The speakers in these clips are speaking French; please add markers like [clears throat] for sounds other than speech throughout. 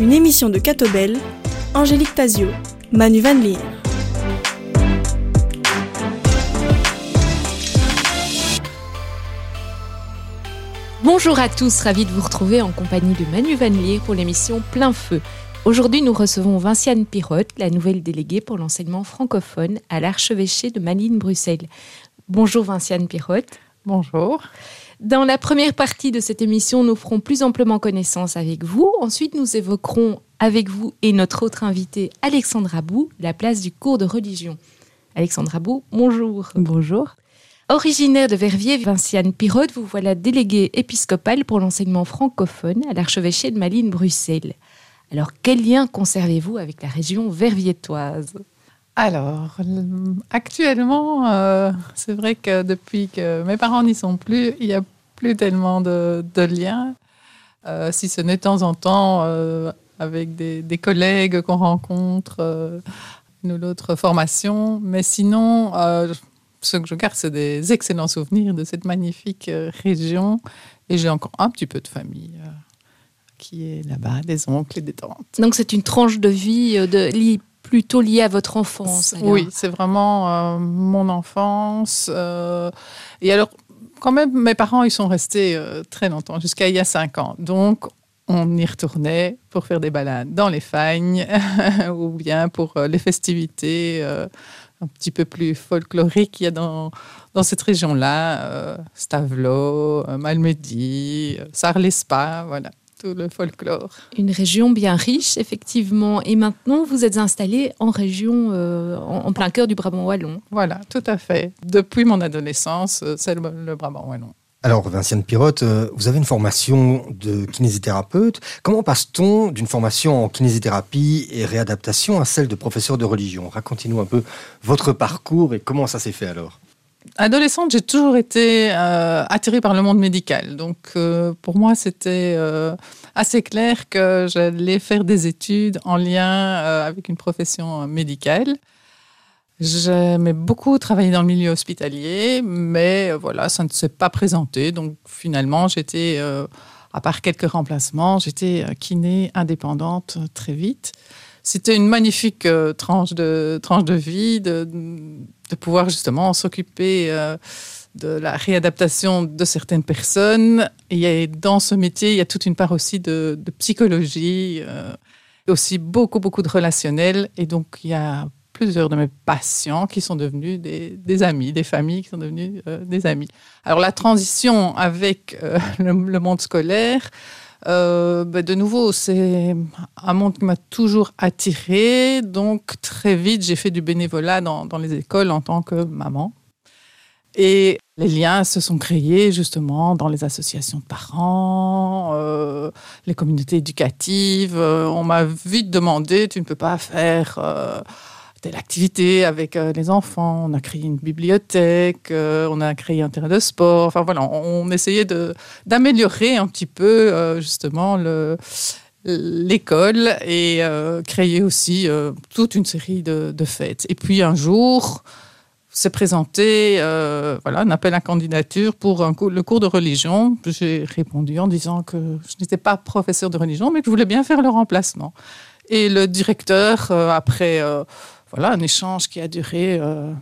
Une émission de Catobel, Angélique Tazio, Manu Van Leer. Bonjour à tous, ravi de vous retrouver en compagnie de Manu Van Leer pour l'émission Plein Feu. Aujourd'hui, nous recevons Vinciane Pirotte, la nouvelle déléguée pour l'enseignement francophone à l'archevêché de Malines-Bruxelles. Bonjour Vinciane Pirotte. Bonjour. Dans la première partie de cette émission, nous ferons plus amplement connaissance avec vous. Ensuite, nous évoquerons avec vous et notre autre invité, Alexandra Bou, la place du cours de religion. Alexandra Bou, bonjour. Bonjour. Originaire de Verviers, Vinciane Pirotte, vous voilà déléguée épiscopale pour l'enseignement francophone à l'archevêché de Malines-Bruxelles. Alors, quel lien conservez-vous avec la région verviétoise? Alors, actuellement, euh, c'est vrai que depuis que mes parents n'y sont plus, il n'y a plus tellement de, liens, euh, si ce n'est de temps en temps euh, avec des, collègues qu'on rencontre, une ou l'autre formation. Mais sinon, ce que je garde, c'est des excellents souvenirs de cette magnifique région. Et j'ai encore un petit peu de famille qui est là-bas, des oncles et des tantes. Donc c'est une tranche de vie de plutôt lié à votre enfance. Oui, c'est vraiment euh, mon enfance. Euh, et alors, quand même, mes parents, ils sont restés euh, très longtemps, jusqu'à il y a cinq ans. Donc, on y retournait pour faire des balades dans les fagnes [laughs] ou bien pour les festivités un petit peu plus folkloriques qu'il y a dans, cette région-là. Stavlo, Malmedy, Sarlespa, voilà le folklore. Une région bien riche, effectivement. Et maintenant, vous êtes installé en région, euh, en, plein cœur du Brabant wallon. Voilà, tout à fait. Depuis mon adolescence, euh, c'est le, Brabant wallon. Alors, Vinciane Pirotte, euh, vous avez une formation de kinésithérapeute. Comment passe-t-on d'une formation en kinésithérapie et réadaptation à celle de professeur de religion? Racontez-nous un peu votre parcours et comment ça s'est fait alors adolescente, j'ai toujours été euh, attirée par le monde médical. Donc, euh, pour moi, c'était euh, assez clair que j'allais faire des études en lien avec une profession médicale. J'aimais beaucoup travailler dans le milieu hospitalier, mais voilà, ça ne s'est pas présenté. Donc, finalement, j'étais, à part quelques remplacements, j'étais kiné indépendante très vite c'était une magnifique tranche de tranche de vie de, de pouvoir justement s'occuper euh, de la réadaptation de certaines personnes. Et dans ce métier, il y a toute une part aussi de, psychologie, euh, aussi beaucoup, beaucoup de relationnel. Et donc, il y a plusieurs de mes patients qui sont devenus des, amis, des familles qui sont devenues euh, des amis. Alors, la transition avec [laughs] le, monde scolaire, ben, de nouveau, c'est un monde qui m'a toujours attiré. Donc, très vite, j'ai fait du bénévolat dans, les écoles en tant que maman. Et les liens se sont créés justement dans les associations de parents, euh, les communautés éducatives. Euh, on m'a vite demandé, tu ne peux pas faire euh, telle activité avec euh, les enfants. On a créé une bibliothèque, euh, on a créé un terrain de sport. Enfin voilà, on, essayait d'améliorer un petit peu euh, justement le l'école et créer aussi toute une série de, fêtes. Et puis un jour, s'est présenté voilà, un appel à candidature pour le cours de religion. J'ai répondu en disant que je n'étais pas professeur de religion, mais que je voulais bien faire le remplacement. Et le directeur, après voilà, un échange qui a duré euh,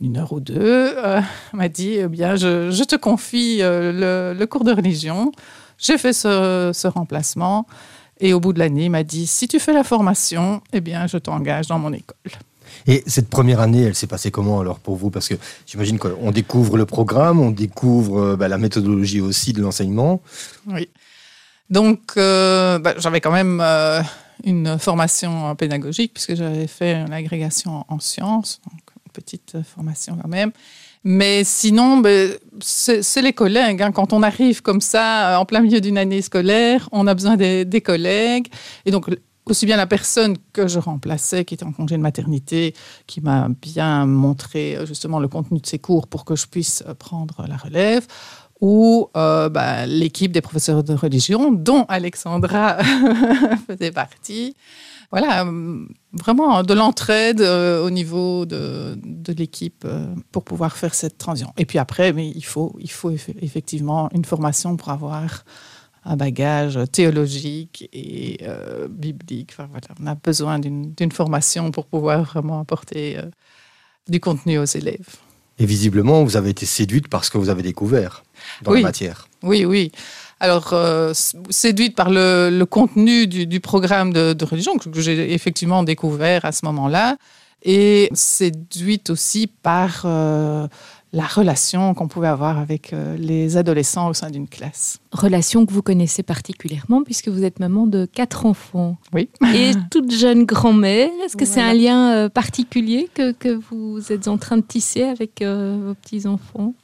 une heure ou deux, euh, m'a dit eh bien, je, te confie euh, le, cours de religion. J'ai fait ce, remplacement. Et au bout de l'année, il m'a dit si tu fais la formation, eh bien, je t'engage dans mon école. Et cette première année, elle s'est passée comment alors pour vous? Parce que j'imagine qu'on découvre le programme, on découvre bah, la méthodologie aussi de l'enseignement. Oui. Donc, bah, j'avais quand même une formation pédagogique, puisque j'avais fait une agrégation en sciences, donc une petite formation quand même. Mais sinon, ben, c'est les collègues. Hein. Quand on arrive comme ça, en plein milieu d'une année scolaire, on a besoin des, collègues. Et donc, aussi bien la personne que je remplaçais, qui était en congé de maternité, qui m'a bien montré justement le contenu de ses cours pour que je puisse prendre la relève, ou euh, bah, l'équipe des professeurs de religion, dont Alexandra [laughs] faisait partie. Voilà, euh, vraiment de l'entraide euh, au niveau de, l'équipe pour pouvoir faire cette transition. Et puis après, mais il, faut, il faut effectivement une formation pour avoir un bagage théologique et biblique. Voilà, on a besoin d'une formation pour pouvoir vraiment apporter du contenu aux élèves. Et visiblement, vous avez été séduite par ce que vous avez découvert dans oui. la matière. Oui, oui. Alors, euh, séduite par le, le contenu du, du, programme de, de religion que j'ai effectivement découvert à ce moment-là, et séduite aussi par euh, la relation qu'on pouvait avoir avec euh, les adolescents au sein d'une classe. Relation que vous connaissez particulièrement puisque vous êtes maman de quatre enfants. Oui. Et [laughs] toute jeune grand-mère. Est-ce que voilà. c'est un lien euh, particulier que, que, vous êtes en train de tisser avec euh, vos petits-enfants?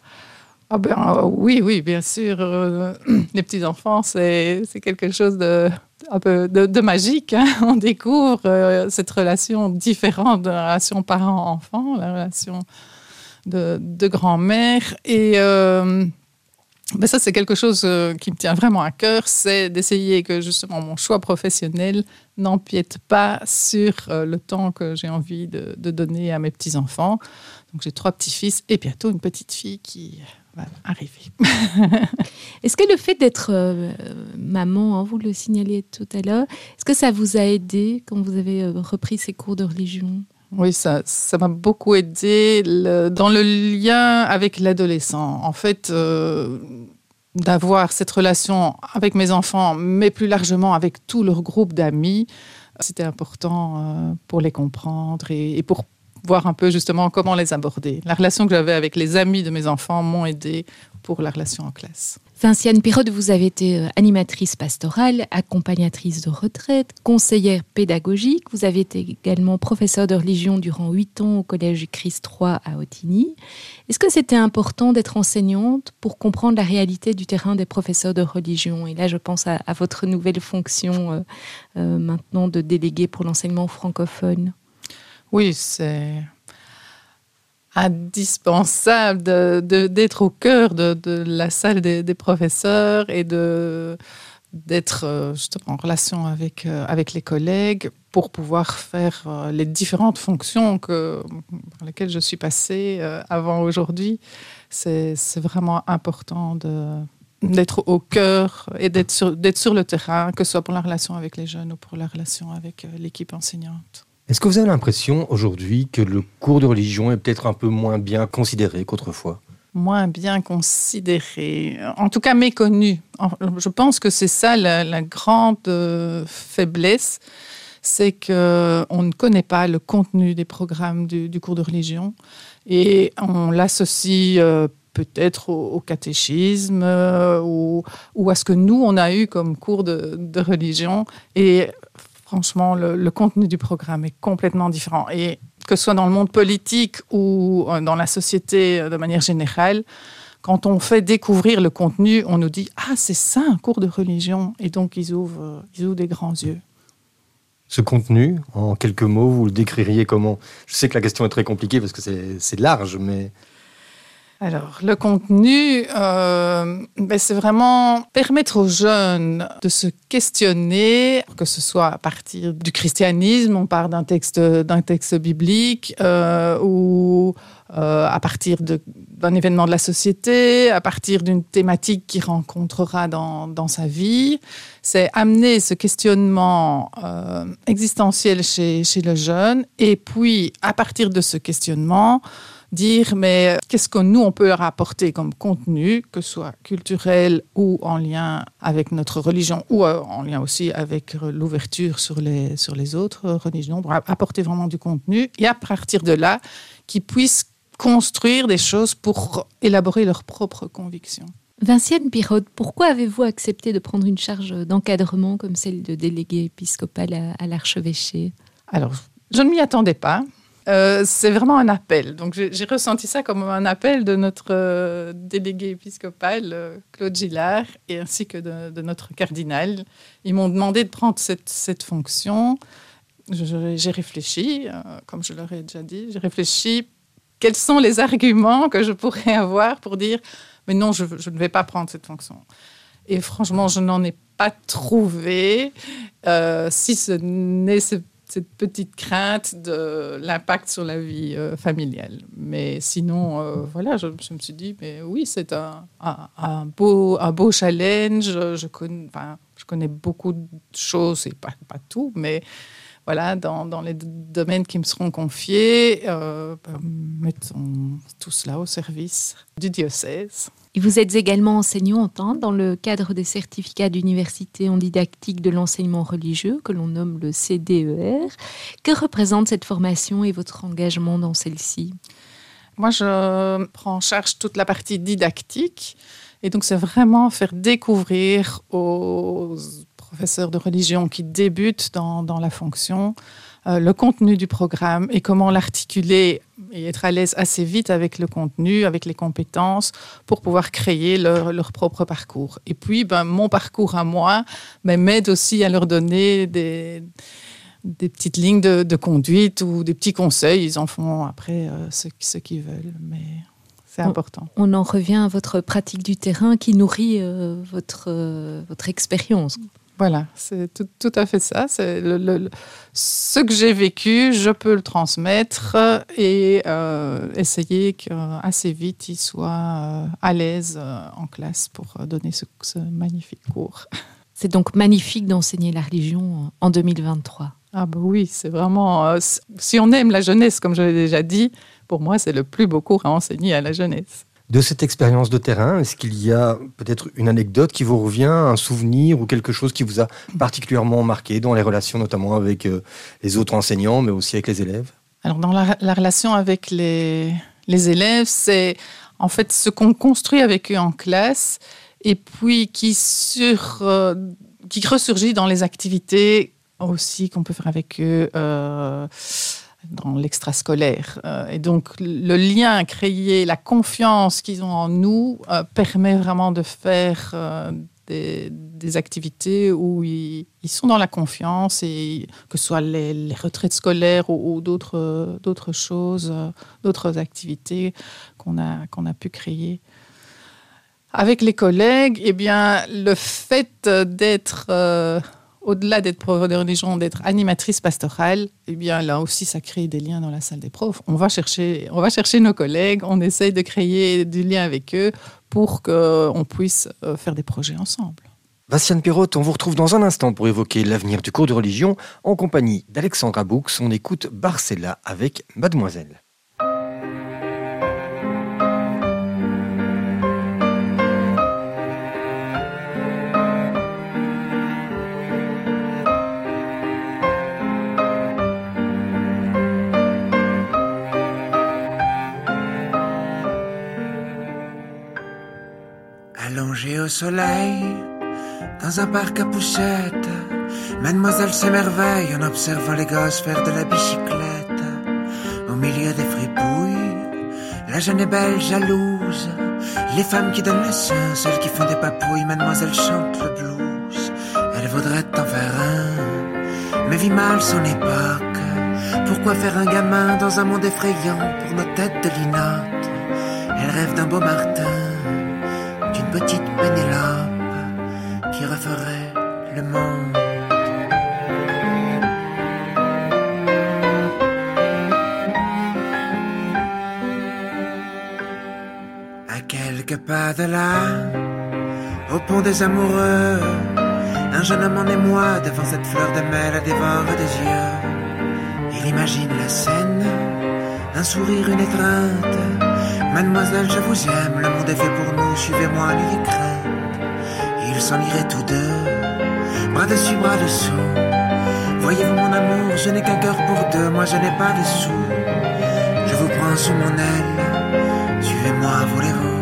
Ah ben, oui, oui, bien sûr. [clears throat] les petits-enfants, c'est quelque chose de, un peu de, de magique. Hein. [laughs] On découvre cette relation différente de la relation parent-enfant, la relation de, grand-mère. Et euh, ben ça, c'est quelque chose euh, qui me tient vraiment à cœur, c'est d'essayer que justement mon choix professionnel n'empiète pas sur euh, le temps que j'ai envie de, donner à mes petits-enfants. Donc j'ai trois petits-fils et bientôt une petite fille qui va arriver. [laughs] est-ce que le fait d'être maman, hein, vous le signaliez tout à l'heure, est-ce que ça vous a aidé quand vous avez repris ces cours de religion? Oui, ça, ça m'a beaucoup aidé dans le lien avec l'adolescent. En fait, euh, d'avoir cette relation avec mes enfants, mais plus largement avec tout leur groupe d'amis, c'était important euh, pour les comprendre et, et pour voir un peu justement comment les aborder. La relation que j'avais avec les amis de mes enfants m'ont aidé pour la relation en classe. Vinciane Pirotte, vous avez été animatrice pastorale, accompagnatrice de retraite, conseillère pédagogique. Vous avez été également professeur de religion durant huit ans au Collège Christ 3 à Otigny. Est-ce que c'était important d'être enseignante pour comprendre la réalité du terrain des professeurs de religion? Et là, je pense à, à votre nouvelle fonction euh, euh, maintenant de déléguée pour l'enseignement francophone. Oui, c'est indispensable d'être au cœur de, la salle des, professeurs et d'être euh, justement en relation avec, euh, avec les collègues pour pouvoir faire euh, les différentes fonctions que, par lesquelles je suis passée avant aujourd'hui. C'est vraiment important d'être au cœur et d'être sur, sur le terrain, que ce soit pour la relation avec les jeunes ou pour la relation avec l'équipe enseignante. Est-ce que vous avez l'impression aujourd'hui que le cours de religion est peut-être un peu moins bien considéré qu'autrefois? Moins bien considéré, en tout cas méconnu. Je pense que c'est ça la, grande euh, faiblesse, c'est qu'on ne connaît pas le contenu des programmes du, cours de religion et on l'associe euh, peut-être au, catéchisme euh, ou, ou à ce que nous, on a eu comme cours de, de religion. Et franchement, le, contenu du programme est complètement différent. Et que ce soit dans le monde politique ou dans la société de manière générale, quand on fait découvrir le contenu, on nous dit Ah, c'est ça un cours de religion. Et donc, ils ouvrent, ils ouvrent des grands yeux. Ce contenu, en quelques mots, vous le décririez comment? Je sais que la question est très compliquée parce que c'est large, mais. Alors, le contenu, euh, ben c'est vraiment permettre aux jeunes de se questionner, que ce soit à partir du christianisme, on part d'un texte, d'un texte biblique, euh, ou euh, à partir d'un événement de la société, à partir d'une thématique qu'il rencontrera dans, dans sa vie. C'est amener ce questionnement existentiel chez, chez le jeune, et puis, à partir de ce questionnement, dire mais qu'est-ce que nous on peut leur apporter comme contenu que ce soit culturel ou en lien avec notre religion ou euh, en lien aussi avec l'ouverture sur les sur les autres religions. Pour apporter vraiment du contenu et à partir de là qui puissent construire des choses pour élaborer leurs propres convictions. Vinciane Pirotte, pourquoi avez-vous accepté de prendre une charge d'encadrement comme celle de délégué épiscopal à, à l'archevêché? Alors, je ne m'y attendais pas. Euh, c'est vraiment un appel. Donc j'ai ressenti ça comme un appel de notre euh, délégué épiscopal, euh, Claude Gillard, et ainsi que de, notre cardinal. Ils m'ont demandé de prendre cette, fonction. J'ai réfléchi, comme je leur ai déjà dit, j'ai réfléchi quels sont les arguments que je pourrais avoir pour dire mais non, je, je ne vais pas prendre cette fonction. Et franchement, je n'en ai pas trouvé. Si ce n'est cette petite crainte de l'impact sur la vie euh, familiale. Mais sinon, euh, voilà, je, me suis dit, mais oui, c'est un, beau, un beau challenge. Je connais, beaucoup de choses, et pas, tout, mais voilà, dans, les domaines qui me seront confiés, euh, ben, mettons tout cela au service du diocèse. Vous êtes également enseignante hein, dans le cadre des certificats d'université en didactique de l'enseignement religieux, que l'on nomme le CDER. Que représente cette formation et votre engagement dans celle-ci? Moi, je prends en charge toute la partie didactique. Et donc, c'est vraiment faire découvrir aux professeurs de religion qui débutent dans, la fonction le contenu du programme et comment l'articuler et être à l'aise assez vite avec le contenu, avec les compétences, pour pouvoir créer leur, leur propre parcours. Et puis, ben, mon parcours à moi ben, m'aide aussi à leur donner des, des petites lignes de, de, conduite ou des petits conseils. Ils en font après euh, ce, ce qu'ils veulent. Mais c'est important. On en revient à votre pratique du terrain qui nourrit euh, votre, euh, votre expérience. Voilà, c'est tout, tout, à fait ça. C'est le, le, ce que j'ai vécu, je peux le transmettre et euh, essayer qu'assez vite, il soit euh, à l'aise euh, en classe pour donner ce, ce magnifique cours. C'est donc magnifique d'enseigner la religion en 2023. Ah bah oui, c'est vraiment... Euh, si on aime la jeunesse, comme je l'ai déjà dit, pour moi, c'est le plus beau cours à enseigner à la jeunesse. De cette expérience de terrain, est-ce qu'il y a peut-être une anecdote qui vous revient, un souvenir ou quelque chose qui vous a particulièrement marqué dans les relations notamment avec euh, les autres enseignants, mais aussi avec les élèves? Alors dans la, la relation avec les, les élèves, c'est en fait ce qu'on construit avec eux en classe et puis qui, sur, euh, qui ressurgit dans les activités aussi qu'on peut faire avec eux. Euh, dans l'extrascolaire. Euh, et donc, le lien créé, la confiance qu'ils ont en nous euh, permet vraiment de faire euh, des, activités où ils, sont dans la confiance, et que ce soit les, retraites scolaires ou, ou d'autres choses, d'autres activités qu'on a, qu'on a pu créer. Avec les collègues, eh bien, le fait d'être au-delà d'être prof de religion, d'être animatrice pastorale, eh bien là aussi, ça crée des liens dans la salle des profs. On va chercher, on va chercher nos collègues, on essaye de créer du lien avec eux pour qu'on puisse euh, faire des projets ensemble. Bastiane Pirotte, on vous retrouve dans un instant pour évoquer l'avenir du cours de religion en compagnie d'Alexandra Boux. On écoute Barcella avec Mademoiselle. Au soleil, dans un parc à poussettes, mademoiselle s'émerveille en observant les gosses faire de la bicyclette. Au milieu des fripouilles, la jeune est belle, jalouse. Les femmes qui donnent le sein, celles qui font des papouilles, mademoiselle chante le blues. Elle voudrait en faire un, mais vit mal son époque. Pourquoi faire un gamin dans un monde effrayant pour nos têtes de linotte? Elle rêve d'un beau Martin petite Pénélope qui referait le monde. À quelques pas de là, au pont des amoureux, un jeune homme en émoi devant cette fleur de la dévore des yeux. Il imagine la scène, un sourire, une étreinte Mademoiselle, je vous aime, le monde est fait pour nous, suivez-moi, n'ayez crainte. Ils s'en iraient tous deux, bras dessus, bras dessous. Voyez-vous mon amour, je n'ai qu'un cœur pour deux, moi je n'ai pas de sous. Je vous prends sous mon aile, suivez-moi, voulez-vous?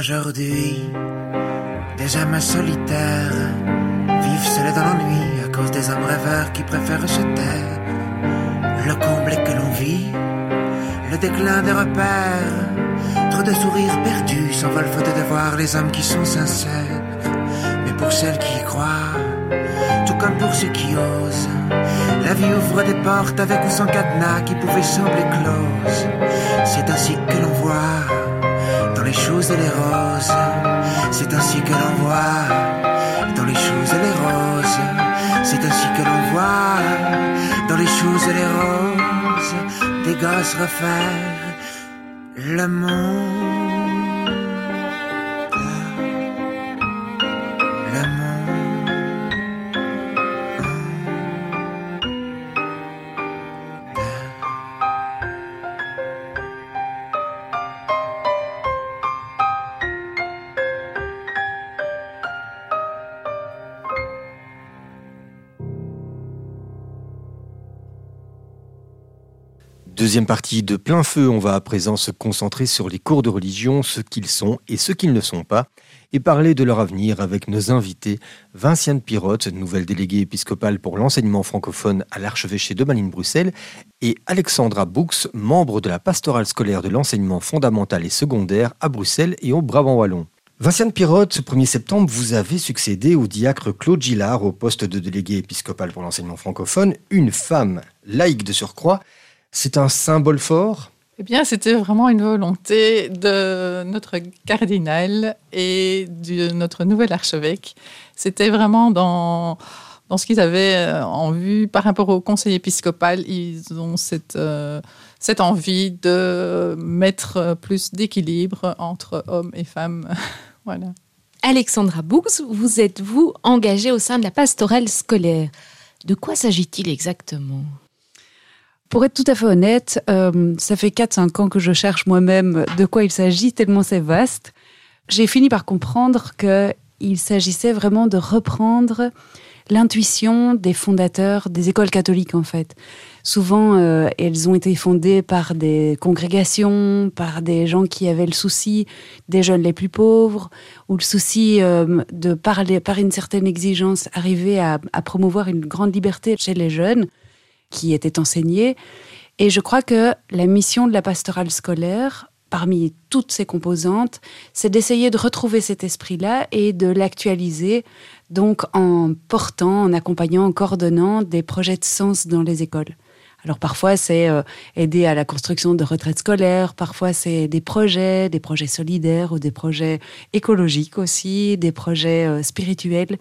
Et qu'aujourd'hui, des âmes solitaires vivent seules dans l'ennui à cause des hommes rêveurs qui préfèrent se taire. Le comble que l'on vit, le déclin des repères, trop de sourires perdus s'envolent faute de voir les hommes qui sont sincères. Mais pour celles qui y croient, tout comme pour ceux qui osent, la vie ouvre des portes avec ou sans cadenas qui pouvaient sembler closes. C'est ainsi que l'on voit et les roses. C'est ainsi que l'on voit dans les choses et les roses. C'est ainsi que l'on voit dans les choses et les roses des gosses refaire le monde. Deuxième partie de plein feu, on va à présent se concentrer sur les cours de religion, ce qu'ils sont et ce qu'ils ne sont pas, et parler de leur avenir avec nos invités, Vinciane Pirotte, nouvelle déléguée épiscopale pour l'enseignement francophone à l'archevêché de Malines-Bruxelles, et Alexandra Boux, membre de la pastorale scolaire de l'enseignement fondamental et secondaire à Bruxelles et au Brabant Wallon. Vinciane Pirotte, ce 1er septembre, vous avez succédé au diacre Claude Gillard au poste de délégué épiscopal pour l'enseignement francophone, une femme laïque de surcroît. C'est un symbole fort Eh bien, c'était vraiment une volonté de notre cardinal et de notre nouvel archevêque. C'était vraiment dans, dans ce qu'ils avaient euh, en vue par rapport au conseil épiscopal. Ils ont cette, euh, cette envie de mettre plus d'équilibre entre hommes et femmes. [laughs] voilà. Alexandra Boux, vous êtes, vous, engagée au sein de la pastorale scolaire? De quoi s'agit-il exactement? Pour être tout à fait honnête, euh, ça fait 4-5 ans que je cherche moi-même de quoi il s'agit, tellement c'est vaste. J'ai fini par comprendre qu'il s'agissait vraiment de reprendre l'intuition des fondateurs des écoles catholiques, en fait. Souvent, euh, elles ont été fondées par des congrégations, par des gens qui avaient le souci des jeunes les plus pauvres, ou le souci euh, de, parler, par une certaine exigence, arriver à, à promouvoir une grande liberté chez les jeunes qui était enseigné. Et je crois que la mission de la pastorale scolaire, parmi toutes ses composantes, c'est d'essayer de retrouver cet esprit-là et de l'actualiser, donc en portant, en accompagnant, en coordonnant des projets de sens dans les écoles. Alors parfois c'est euh, aider à la construction de retraites scolaires, parfois c'est des projets, des projets solidaires ou des projets écologiques aussi, des projets euh, spirituels.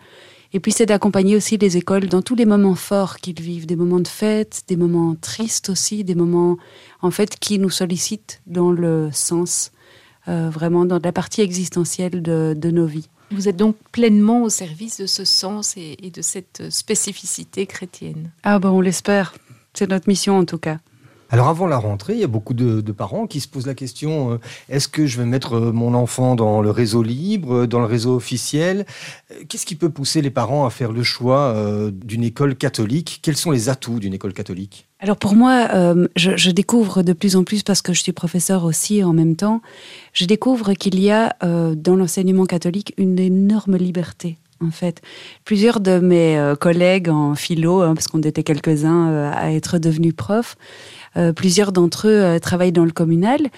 Et puis c'est d'accompagner aussi les écoles dans tous les moments forts qu'ils vivent, des moments de fête, des moments tristes aussi, des moments en fait qui nous sollicitent dans le sens, euh, vraiment dans la partie existentielle de, de, nos vies. Vous êtes donc pleinement au service de ce sens et, et de cette spécificité chrétienne. Ah ben on l'espère, c'est notre mission en tout cas. Alors avant la rentrée, il y a beaucoup de, parents qui se posent la question euh, est-ce que je vais mettre euh, mon enfant dans le réseau libre, euh, dans le réseau officiel? Qu'est-ce qui peut pousser les parents à faire le choix d'une école catholique? Quels sont les atouts d'une école catholique? Alors pour moi, je, découvre de plus en plus, parce que je suis professeur aussi en même temps, je découvre qu'il y a dans l'enseignement catholique une énorme liberté. En fait, plusieurs de mes collègues en philo, hein, parce qu'on était quelques-uns à être devenus profs, euh, plusieurs d'entre eux euh, travaillent dans le communal.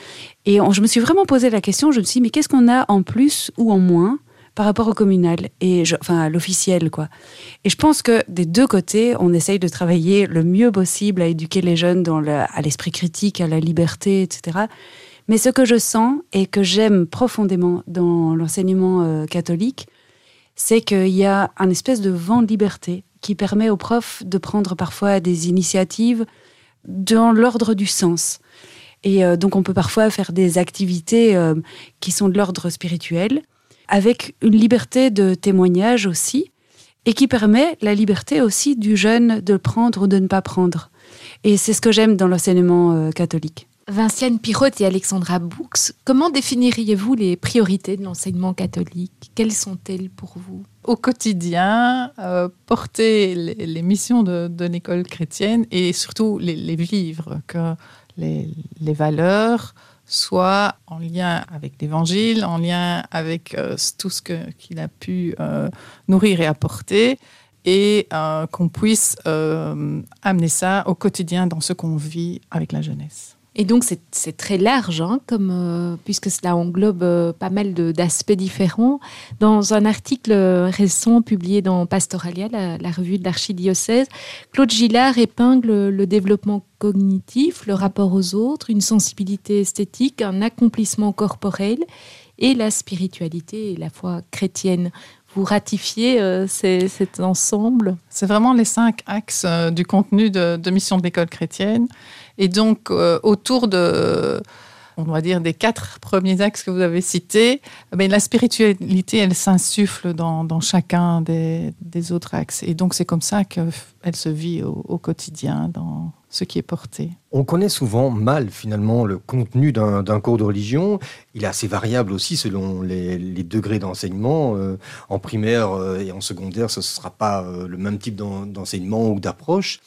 Et je me suis vraiment posé la question, je me suis dit, mais qu'est-ce qu'on a en plus ou en moins par rapport au communal et je, enfin à l'officiel quoi. Et je pense que des deux côtés, on essaye de travailler le mieux possible à éduquer les jeunes à l'esprit critique, à la liberté, etc. Mais ce que je sens et que j'aime profondément dans l'enseignement euh, catholique, c'est qu'il y a un espèce de vent de liberté qui permet aux profs de prendre parfois des initiatives dans l'ordre du sens. Et euh, donc on peut parfois faire des activités euh, qui sont de l'ordre spirituel, avec une liberté de témoignage aussi, et qui permet la liberté aussi du jeune de prendre ou de ne pas prendre. Et c'est ce que j'aime dans l'enseignement euh, catholique. Vinciane Pirotte et Alexandra Boux, comment définiriez-vous les priorités de l'enseignement catholique? Quelles sont-elles pour vous? Au quotidien, euh, porter les, missions de, l'école chrétienne et surtout les, vivre, que les, valeurs soit en lien avec l'Évangile, en lien avec euh, tout ce qu'il a pu euh, nourrir et apporter, et qu'on puisse amener ça au quotidien dans ce qu'on vit avec la jeunesse. Et donc c'est très large, hein, comme, euh, puisque cela englobe euh, pas mal d'aspects différents. Dans un article récent publié dans Pastoralia, la, revue de l'archidiocèse, Claude Gillard épingle le développement cognitif, le rapport aux autres, une sensibilité esthétique, un accomplissement corporel et la spiritualité et la foi chrétienne. Vous ratifiez euh, cet ensemble? C'est vraiment les cinq axes du contenu de mission de l'école chrétienne. Et donc, euh, autour de, on va dire, des quatre premiers axes que vous avez cités, mais la spiritualité, elle s'insuffle dans, chacun des, autres axes. Et donc, c'est comme ça qu'elle se vit au, quotidien, dans ce qui est porté. On connaît souvent mal, finalement, le contenu d'un cours de religion. Il est assez variable aussi selon les, degrés d'enseignement. Euh, en primaire euh, et en secondaire, ce ne sera pas le même type d'enseignement ou d'approche.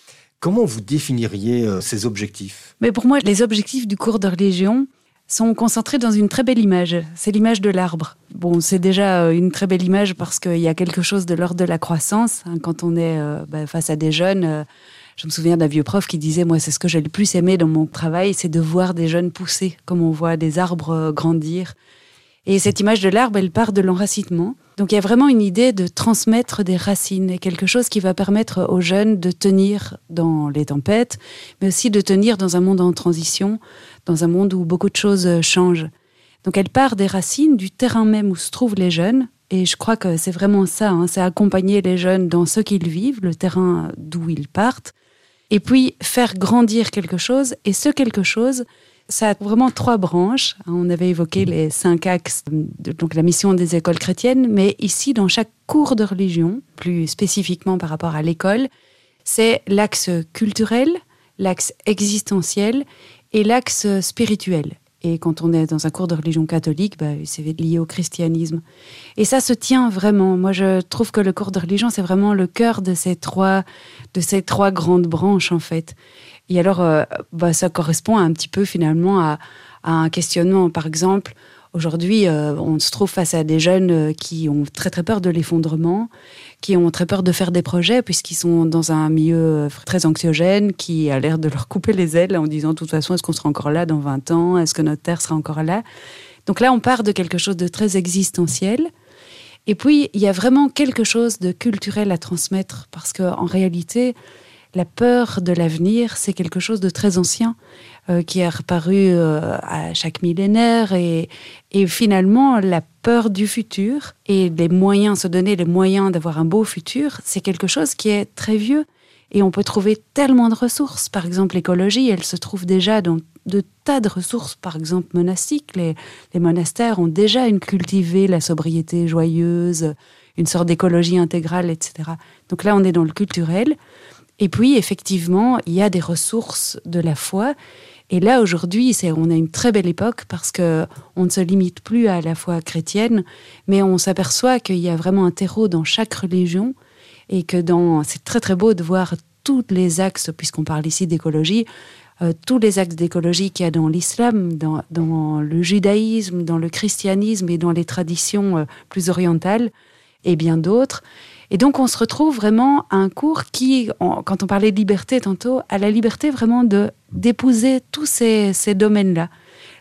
Comment vous définiriez euh, ces objectifs? Mais pour moi, les objectifs du cours de religion sont concentrés dans une très belle image. C'est l'image de l'arbre. Bon, c'est déjà euh, une très belle image parce qu'il y a quelque chose de l'ordre de la croissance. Hein, quand on est euh, bah, face à des jeunes, je me souviens d'un vieux prof qui disait, moi, c'est ce que j'ai le plus aimé dans mon travail, c'est de voir des jeunes pousser, comme on voit des arbres grandir. Et cette image de l'arbre, elle part de l'enracinement. Donc il y a vraiment une idée de transmettre des racines, et quelque chose qui va permettre aux jeunes de tenir dans les tempêtes, mais aussi de tenir dans un monde en transition, dans un monde où beaucoup de choses changent. Donc elle part des racines, du terrain même où se trouvent les jeunes, et je crois que c'est vraiment ça, hein, c'est accompagner les jeunes dans ce qu'ils vivent, le terrain d'où ils partent, et puis faire grandir quelque chose, et ce quelque chose, ça a vraiment trois branches. On avait évoqué les cinq axes, donc la mission des écoles chrétiennes, mais ici, dans chaque cours de religion, plus spécifiquement par rapport à l'école, c'est l'axe culturel, l'axe existentiel et l'axe spirituel. Et quand on est dans un cours de religion catholique, bah, c'est lié au christianisme. Et ça se tient vraiment. Moi, je trouve que le cours de religion, c'est vraiment le cœur de ces trois, de ces trois grandes branches, en fait. Et alors, euh, bah, ça correspond un petit peu finalement à, un questionnement. Par exemple, aujourd'hui, euh, on se trouve face à des jeunes euh, qui ont très très peur de l'effondrement, qui ont très peur de faire des projets puisqu'ils sont dans un milieu très anxiogène qui a l'air de leur couper les ailes en disant de toute façon, est-ce qu'on sera encore là dans 20 ans? Est-ce que notre Terre sera encore là? Donc là, on part de quelque chose de très existentiel. Et puis, il y a vraiment quelque chose de culturel à transmettre parce qu'en réalité, la peur de l'avenir, c'est quelque chose de très ancien euh, qui est reparu euh, à chaque millénaire et, finalement la peur du futur et les moyens, se donner les moyens d'avoir un beau futur, c'est quelque chose qui est très vieux et on peut trouver tellement de ressources. Par exemple, l'écologie, elle se trouve déjà dans de tas de ressources, par exemple monastiques. Les, les monastères ont déjà une cultivé la sobriété joyeuse, une sorte d'écologie intégrale, etc. Donc là, on est dans le culturel. Et puis, effectivement, il y a des ressources de la foi. Et là, aujourd'hui, on a une très belle époque parce que on ne se limite plus à la foi chrétienne, mais on s'aperçoit qu'il y a vraiment un terreau dans chaque religion et que dans, c'est très très beau de voir tous les axes, puisqu'on parle ici d'écologie, euh, tous les axes d'écologie qu'il y a dans l'islam, dans, le judaïsme, dans le christianisme et dans les traditions euh, plus orientales et bien d'autres. Et donc, on se retrouve vraiment à un cours qui, quand on parlait de liberté tantôt, a la liberté vraiment de d'épouser tous ces, ces domaines-là.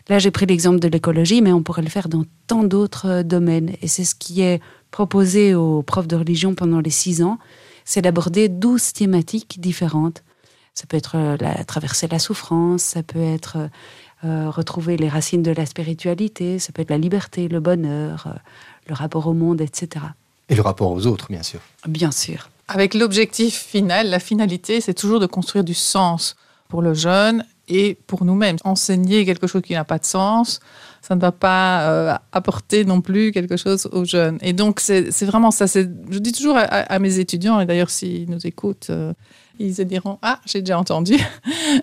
Là, j'ai pris l'exemple de l'écologie, mais on pourrait le faire dans tant d'autres euh, domaines. Et c'est ce qui est proposé aux profs de religion pendant les six ans, c'est d'aborder douze thématiques différentes. Ça peut être euh, la, traverser la souffrance, ça peut être euh, retrouver les racines de la spiritualité, ça peut être la liberté, le bonheur, le rapport au monde, etc. Et le rapport aux autres, bien sûr. Bien sûr. Avec l'objectif final, la finalité, c'est toujours de construire du sens pour le jeune et pour nous-mêmes. Enseigner quelque chose qui n'a pas de sens, ça ne va pas euh, apporter non plus quelque chose aux jeunes. Et donc, c'est vraiment ça. Je dis toujours à, mes étudiants, et d'ailleurs, s'ils nous écoutent, euh, ils se diront Ah, j'ai déjà entendu. [laughs]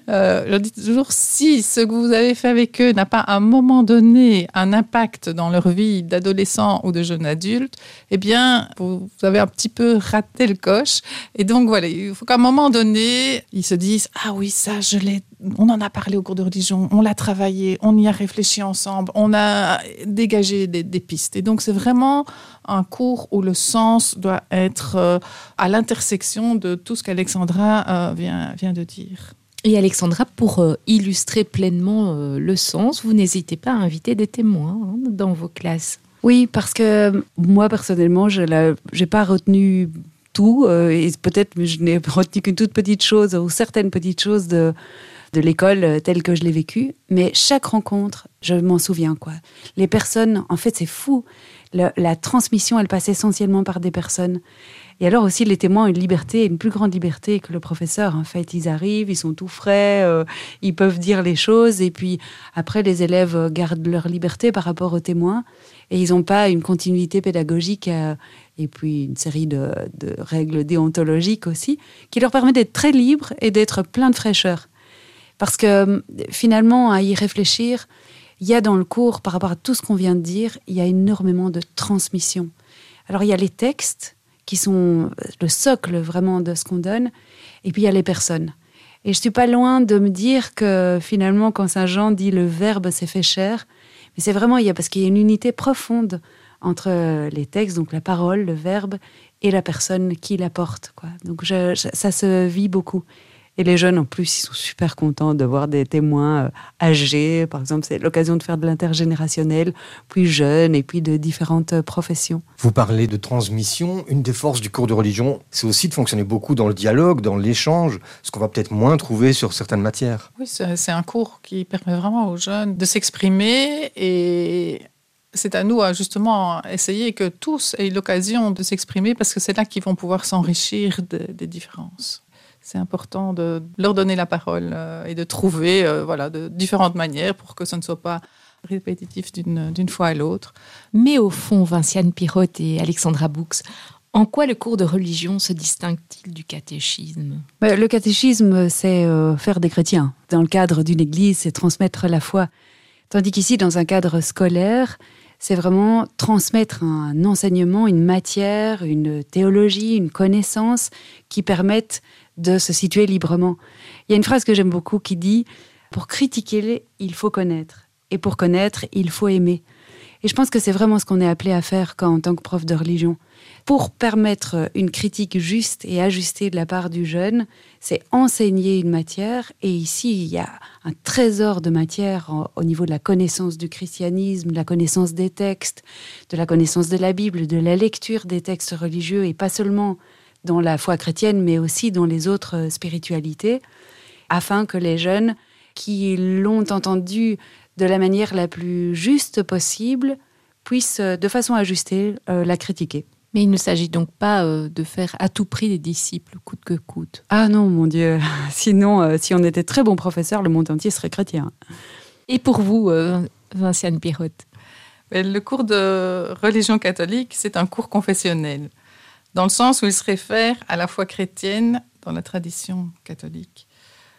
Euh, je dis toujours si ce que vous avez fait avec eux n'a pas à un moment donné un impact dans leur vie d'adolescent ou de jeune adulte, eh bien, vous, avez un petit peu raté le coche. Et donc, voilà, il faut qu'à un moment donné, ils se disent Ah oui, ça, je l'ai on en a parlé au cours de religion, on l'a travaillé, on y a réfléchi ensemble, on a dégagé des, pistes. Et donc c'est vraiment un cours où le sens doit être euh, à l'intersection de tout ce qu'Alexandra euh, vient, vient de dire. Et Alexandra, pour euh, illustrer pleinement le sens, vous n'hésitez pas à inviter des témoins hein, dans vos classes. Oui, parce que moi personnellement, je n'ai pas retenu tout, et peut-être je n'ai [laughs] retenu qu'une toute petite chose ou certaines petites choses de, de l'école euh, telle que je l'ai vécue. Mais chaque rencontre, je m'en souviens, quoi. Les personnes, en fait, c'est fou. la transmission, elle passe essentiellement par des personnes. Et alors aussi, les témoins ont une liberté, une plus grande liberté que le professeur. En fait, ils arrivent, ils sont tout frais, euh, ils peuvent dire les choses. Et puis après, les élèves gardent leur liberté par rapport aux témoins. Et ils n'ont pas une continuité pédagogique euh, et puis une série de, de, règles déontologiques aussi, qui leur permet d'être très libres et d'être plein de fraîcheur. Parce que euh, finalement, à y réfléchir, il y a dans le cours, par rapport à tout ce qu'on vient de dire, il y a énormément de transmission. Alors il y a les textes qui sont le socle vraiment de ce qu'on donne, et puis il y a les personnes. Et je suis pas loin de me dire que finalement, quand Saint Jean dit le Verbe s'est fait chair, mais c'est vraiment il y a parce qu'il y a une unité profonde entre les textes, donc la parole, le Verbe, et la personne qui l'apporte. Quoi. Donc ça se vit beaucoup. Et les jeunes, en plus, ils sont super contents de voir des témoins euh, âgés. Par exemple, c'est l'occasion de faire de l'intergénérationnel, puis jeunes, et puis de différentes euh, professions. Vous parlez de transmission. Une des forces du cours de religion, c'est aussi de fonctionner beaucoup dans le dialogue, dans l'échange, ce qu'on va peut-être moins trouver sur certaines matières. Oui, c'est un cours qui permet vraiment aux jeunes de s'exprimer et c'est à nous à justement essayer que tous aient l'occasion de s'exprimer parce que c'est là qu'ils vont pouvoir s'enrichir des différences c'est important de leur donner la parole euh, et de trouver euh, voilà, de différentes manières pour que ce ne soit pas répétitif d'une fois à l'autre. Mais au fond, Vinciane Pirotte et Alexandra Boux, en quoi le cours de religion se distingue-t-il du catéchisme? Bah, Le catéchisme, c'est euh, faire des chrétiens. Dans le cadre d'une église, c'est transmettre la foi. Tandis qu'ici, dans un cadre scolaire, c'est vraiment transmettre un enseignement, une matière, une théologie, une connaissance qui permettent de se situer librement. Il y a une phrase que j'aime beaucoup qui dit Pour critiquer, il faut connaître. Et pour connaître, il faut aimer. Et je pense que c'est vraiment ce qu'on est appelé à faire quand, en tant que prof de religion. Pour permettre une critique juste et ajustée de la part du jeune, c'est enseigner une matière. Et ici, il y a un trésor de matière au niveau de la connaissance du christianisme, de la connaissance des textes, de la connaissance de la Bible, de la lecture des textes religieux, et pas seulement dans la foi chrétienne, mais aussi dans les autres euh, spiritualités, afin que les jeunes qui l'ont entendu de la manière la plus juste possible puissent, euh, de façon ajustée, euh, la critiquer. Mais il ne s'agit donc pas de faire à tout prix des disciples, coûte que coûte. Ah non, mon Dieu. [laughs] Sinon, si on était très bon professeur, le monde entier serait chrétien. Et pour vous, Vinciane Pirotte? Le cours de religion catholique, c'est un cours confessionnel dans le sens où il se réfère à la foi chrétienne dans la tradition catholique.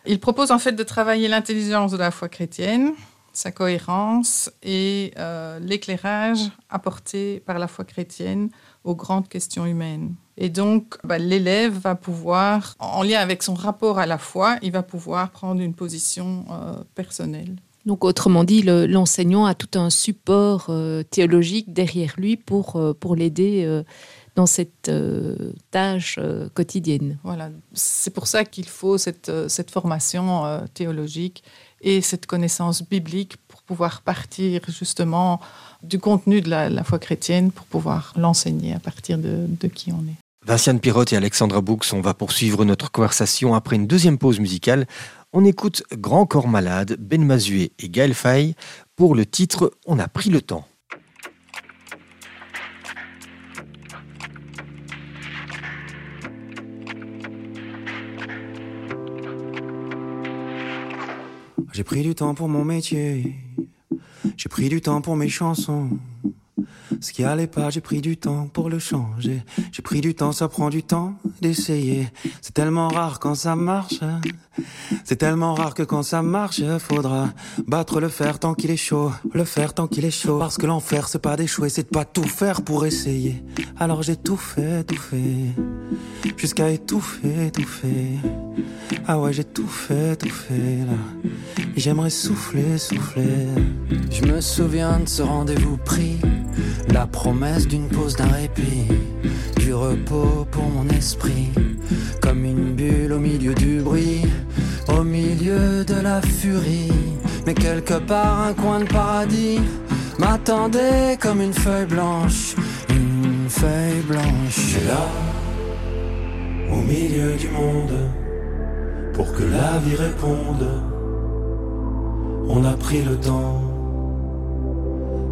Il propose en fait de travailler l'intelligence de la foi chrétienne, sa cohérence et euh, l'éclairage apporté par la foi chrétienne aux grandes questions humaines. Et donc, bah, l'élève va pouvoir, en lien avec son rapport à la foi, il va pouvoir prendre une position euh, personnelle. Donc, autrement dit, l'enseignant a tout un support euh, théologique derrière lui pour, pour l'aider dans cette euh, tâche euh, quotidienne. Voilà, c'est pour ça qu'il faut cette, euh, cette formation théologique et cette connaissance biblique pour pouvoir partir justement du contenu de la, foi chrétienne pour pouvoir l'enseigner à partir de, de, qui on est. Vinciane Pirotte et Alexandra Boux, on va poursuivre notre conversation après une deuxième pause musicale. On écoute Grand Corps Malade, Ben Mazué et Gaël Faye pour le titre On a pris le temps. J'ai pris du temps pour mon métier. J'ai pris du temps pour mes chansons. Ce qui allait pas, j'ai pris du temps pour le changer. J'ai pris du temps, ça prend du temps d'essayer. C'est tellement rare quand ça marche. C'est tellement rare que quand ça marche, faudra battre le fer tant qu'il est chaud. Le fer tant qu'il est chaud. Parce que l'enfer, c'est pas d'échouer, c'est de pas tout faire pour essayer. Alors j'ai tout fait, tout fait. Jusqu'à étouffer, étouffer. Ah ouais, j'ai tout fait, tout fait là. Et j'aimerais souffler, souffler. Je me souviens de ce rendez-vous pris, la promesse d'une pause, d'un répit, du repos pour mon esprit, comme une bulle au milieu du bruit, au milieu de la furie. Mais quelque part, un coin de paradis m'attendait comme une feuille blanche, une feuille blanche. Et là, au milieu du monde, pour que la vie réponde, on a pris le temps.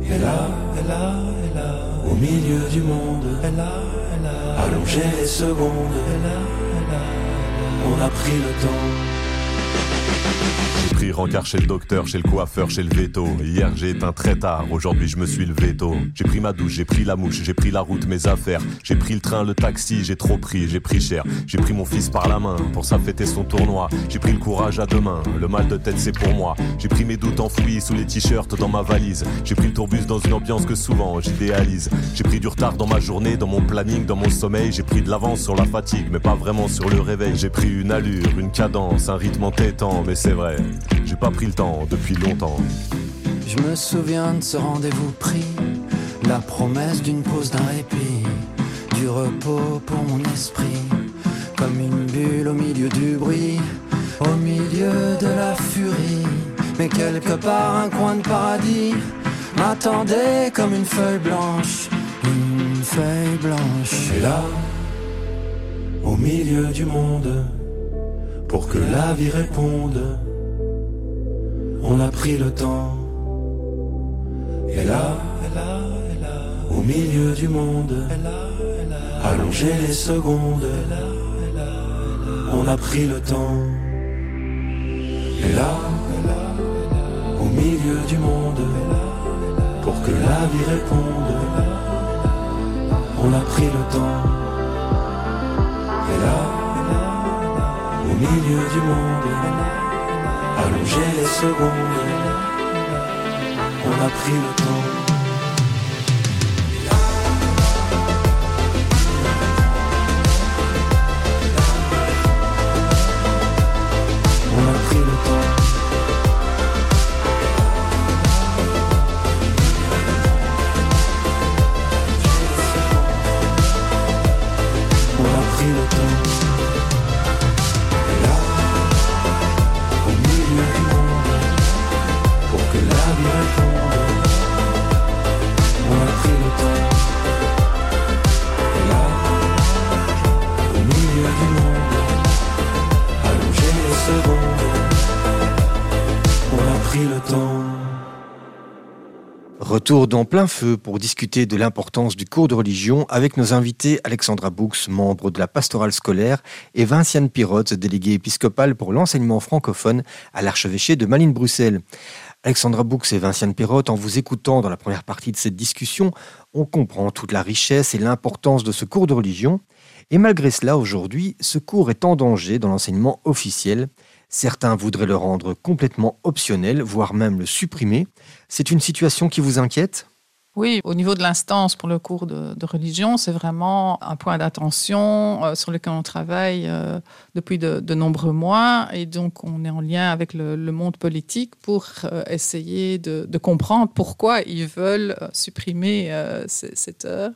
Et là, et là, et là, au milieu du monde, et là, et là, allongé les secondes, et là, et là, on a pris le temps. J'ai pris rencard chez le docteur, chez le coiffeur, chez le veto. Hier j'ai éteint très tard, aujourd'hui je me suis levé tôt. J'ai pris ma douche, j'ai pris la mouche, j'ai pris la route, mes affaires. J'ai pris le train, le taxi, j'ai trop pris, j'ai pris cher. J'ai pris mon fils par la main pour ça fêter son tournoi. J'ai pris le courage à demain, le mal de tête c'est pour moi. J'ai pris mes doutes enfouis sous les t-shirts dans ma valise. J'ai pris le tourbus dans une ambiance que souvent j'idéalise. J'ai pris du retard dans ma journée, dans mon planning, dans mon sommeil. J'ai pris de l'avance sur la fatigue, mais pas vraiment sur le réveil. J'ai pris une allure, une cadence, un rythme entêtant, mais c'est vrai. J'ai pas pris le temps depuis longtemps. Je me souviens de ce rendez-vous pris, la promesse d'une pause, d'un répit, du repos pour mon esprit, comme une bulle au milieu du bruit, au milieu de la furie. Mais quelque part, un coin de paradis m'attendait comme une feuille blanche, une feuille blanche. Et là, au milieu du monde, pour que la vie réponde on a pris le temps. Et là, au milieu du monde, allonger les secondes, on a pris le temps. Et là, au milieu du monde, pour que la vie réponde, on a pris le temps. Et là, milieu du monde, allonger les secondes. On a pris le temps. Retour dans plein feu pour discuter de l'importance du cours de religion avec nos invités Alexandra Boux, membre de la pastorale scolaire, et Vinciane Pirotte, déléguée épiscopale pour l'enseignement francophone à l'archevêché de Malines-Bruxelles. Alexandra Boux et Vinciane Pirotte, en vous écoutant dans la première partie de cette discussion, on comprend toute la richesse et l'importance de ce cours de religion. Et malgré cela, aujourd'hui, ce cours est en danger dans l'enseignement officiel. Certains voudraient le rendre complètement optionnel, voire même le supprimer. C'est une situation qui vous inquiète? Oui, au niveau de l'instance pour le cours de, religion, c'est vraiment un point d'attention euh, sur lequel on travaille euh, depuis de, nombreux mois. Et donc, on est en lien avec le, monde politique pour euh, essayer de, comprendre pourquoi ils veulent supprimer cette heure.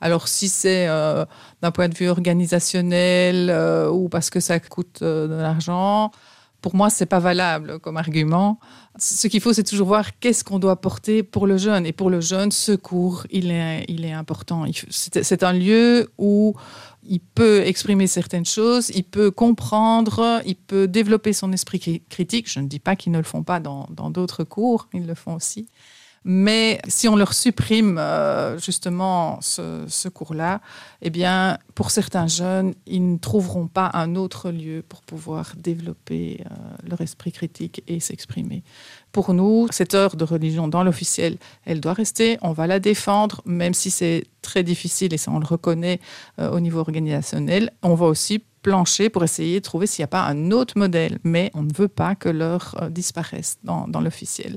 Alors, si c'est euh, d'un point de vue organisationnel euh, ou parce que ça coûte euh, de l'argent, pour moi, c'est pas valable comme argument. Ce qu'il faut, c'est toujours voir qu'est-ce qu'on doit porter pour le jeune. Et pour le jeune, ce cours, il est, important. C'est un lieu où il peut exprimer certaines choses, il peut comprendre, il peut développer son esprit cri- critique. Je ne dis pas qu'ils ne le font pas dans d'autres cours, ils le font aussi. Mais si on leur supprime euh, justement ce, cours-là, eh bien, pour certains jeunes, ils ne trouveront pas un autre lieu pour pouvoir développer euh, leur esprit critique et s'exprimer. Pour nous, cette heure de religion dans l'officiel, elle doit rester. On va la défendre, même si c'est très difficile et ça, on le reconnaît euh, au niveau organisationnel. On va aussi plancher pour essayer de trouver s'il n'y a pas un autre modèle. Mais on ne veut pas que l'heure disparaisse dans l'officiel.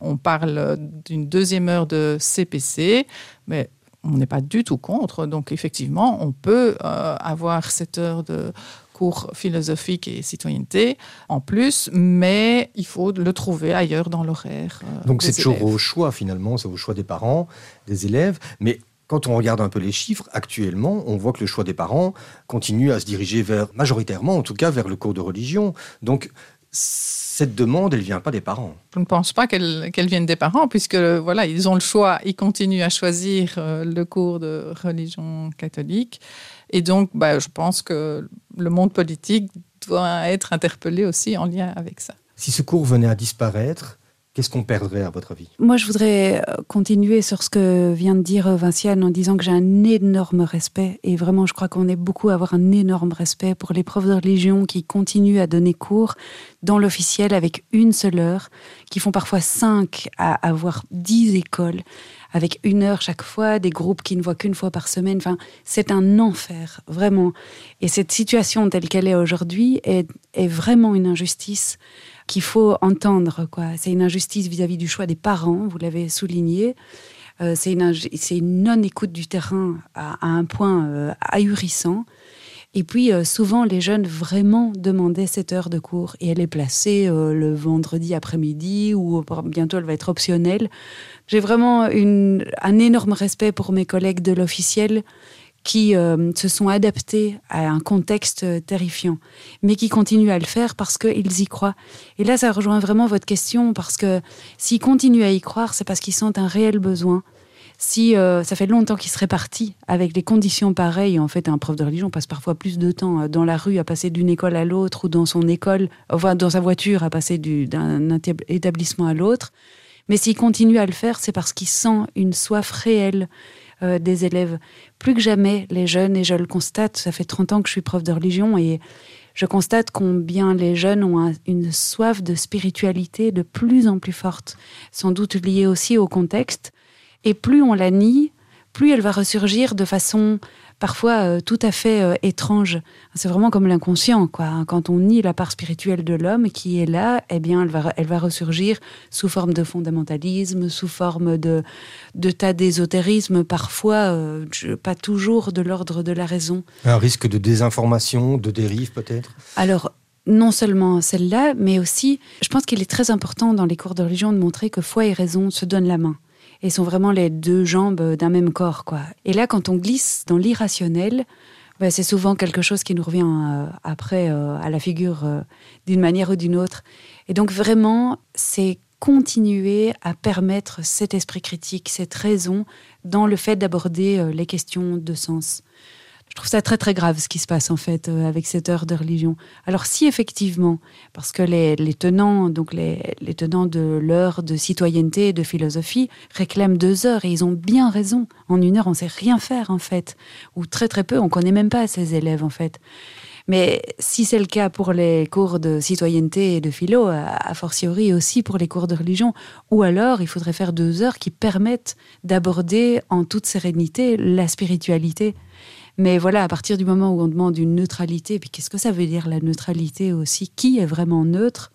On parle d'une deuxième heure de CPC, mais on n'est pas du tout contre. Donc effectivement, on peut euh, avoir cette heure de cours philosophique et citoyenneté en plus, mais il faut le trouver ailleurs dans l'horaire. euh, Donc c'est toujours au choix finalement, c'est au choix des parents, des élèves. Mais quand on regarde un peu les chiffres, actuellement, on voit que le choix des parents continue à se diriger vers, majoritairement en tout cas, vers le cours de religion. Donc cette demande, elle vient pas des parents. Je ne pense pas qu'elle qu'elle vienne des parents, puisque voilà, ils ont le choix, ils continuent à choisir euh, le cours de religion catholique. Et donc, bah, je pense que le monde politique doit être interpellé aussi en lien avec ça. Si ce cours venait à disparaître, qu'est-ce qu'on perdrait à votre avis? Moi, je voudrais euh, continuer sur ce que vient de dire euh, Vinciane en disant que j'ai un énorme respect. Et vraiment, je crois qu'on est beaucoup à avoir un énorme respect pour les profs de religion qui continuent à donner cours dans l'officiel avec une seule heure, qui font parfois cinq à avoir dix écoles avec une heure chaque fois, des groupes qui ne voient qu'une fois par semaine. Enfin, c'est un enfer, vraiment. Et cette situation telle qu'elle est aujourd'hui est, est vraiment une injustice qu'il faut entendre. C'est une injustice vis-à-vis du choix des parents, vous l'avez souligné. Euh, c'est une, non-écoute du terrain à, un point euh, ahurissant. Et puis, euh, souvent, les jeunes vraiment demandaient cette heure de cours. Et elle est placée le vendredi après-midi ou bientôt elle va être optionnelle. J'ai vraiment un énorme respect pour mes collègues de l'officiel qui euh, se sont adaptés à un contexte euh, terrifiant, mais qui continuent à le faire parce qu'ils y croient. Et là, ça rejoint vraiment votre question, parce que s'ils continuent à y croire, c'est parce qu'ils sentent un réel besoin. Si euh, ça fait longtemps qu'ils seraient partis avec des conditions pareilles, en fait, un prof de religion passe parfois plus de temps dans la rue à passer d'une école à l'autre ou dans son école, enfin dans sa voiture à passer du- d'un étab- établissement à l'autre. Mais s'il continue à le faire, c'est parce qu'il sent une soif réelle euh, des élèves. Plus que jamais, les jeunes, et je le constate, ça fait 30 ans que je suis prof de religion, et je constate combien les jeunes ont un- une soif de spiritualité de plus en plus forte, sans doute liée aussi au contexte. Et plus on la nie, plus elle va ressurgir de façon parfois euh, tout à fait euh, étrange. C'est vraiment comme l'inconscient, quoi. Quand on nie la part spirituelle de l'homme qui est là, eh bien, elle va, elle va ressurgir sous forme de fondamentalisme, sous forme de, de tas d'ésotérisme, parfois euh, pas toujours de l'ordre de la raison. Un risque de désinformation, de dérive peut-être? Alors, non seulement celle-là, mais aussi, je pense qu'il est très important dans les cours de religion de montrer que foi et raison se donnent la main. Et sont vraiment les deux jambes d'un même corps, quoi. Et là, quand on glisse dans l'irrationnel, ben, c'est souvent quelque chose qui nous revient euh, après euh, à la figure euh, d'une manière ou d'une autre. Et donc, vraiment, c'est continuer à permettre cet esprit critique, cette raison dans le fait d'aborder les questions de sens. Je trouve ça très très grave ce qui se passe en fait euh, avec cette heure de religion. Alors si effectivement, parce que les, tenants, donc les, tenants de l'heure de citoyenneté et de philosophie réclament deux heures et ils ont bien raison. En une heure, on sait rien faire en fait, ou très très peu. On connaît même pas ces élèves en fait. Mais si c'est le cas pour les cours de citoyenneté et de philo, a fortiori aussi pour les cours de religion, ou alors il faudrait faire deux heures qui permettent d'aborder en toute sérénité la spiritualité. Mais voilà, à partir du moment où on demande une neutralité, puis qu'est-ce que ça veut dire la neutralité aussi? Qui est vraiment neutre?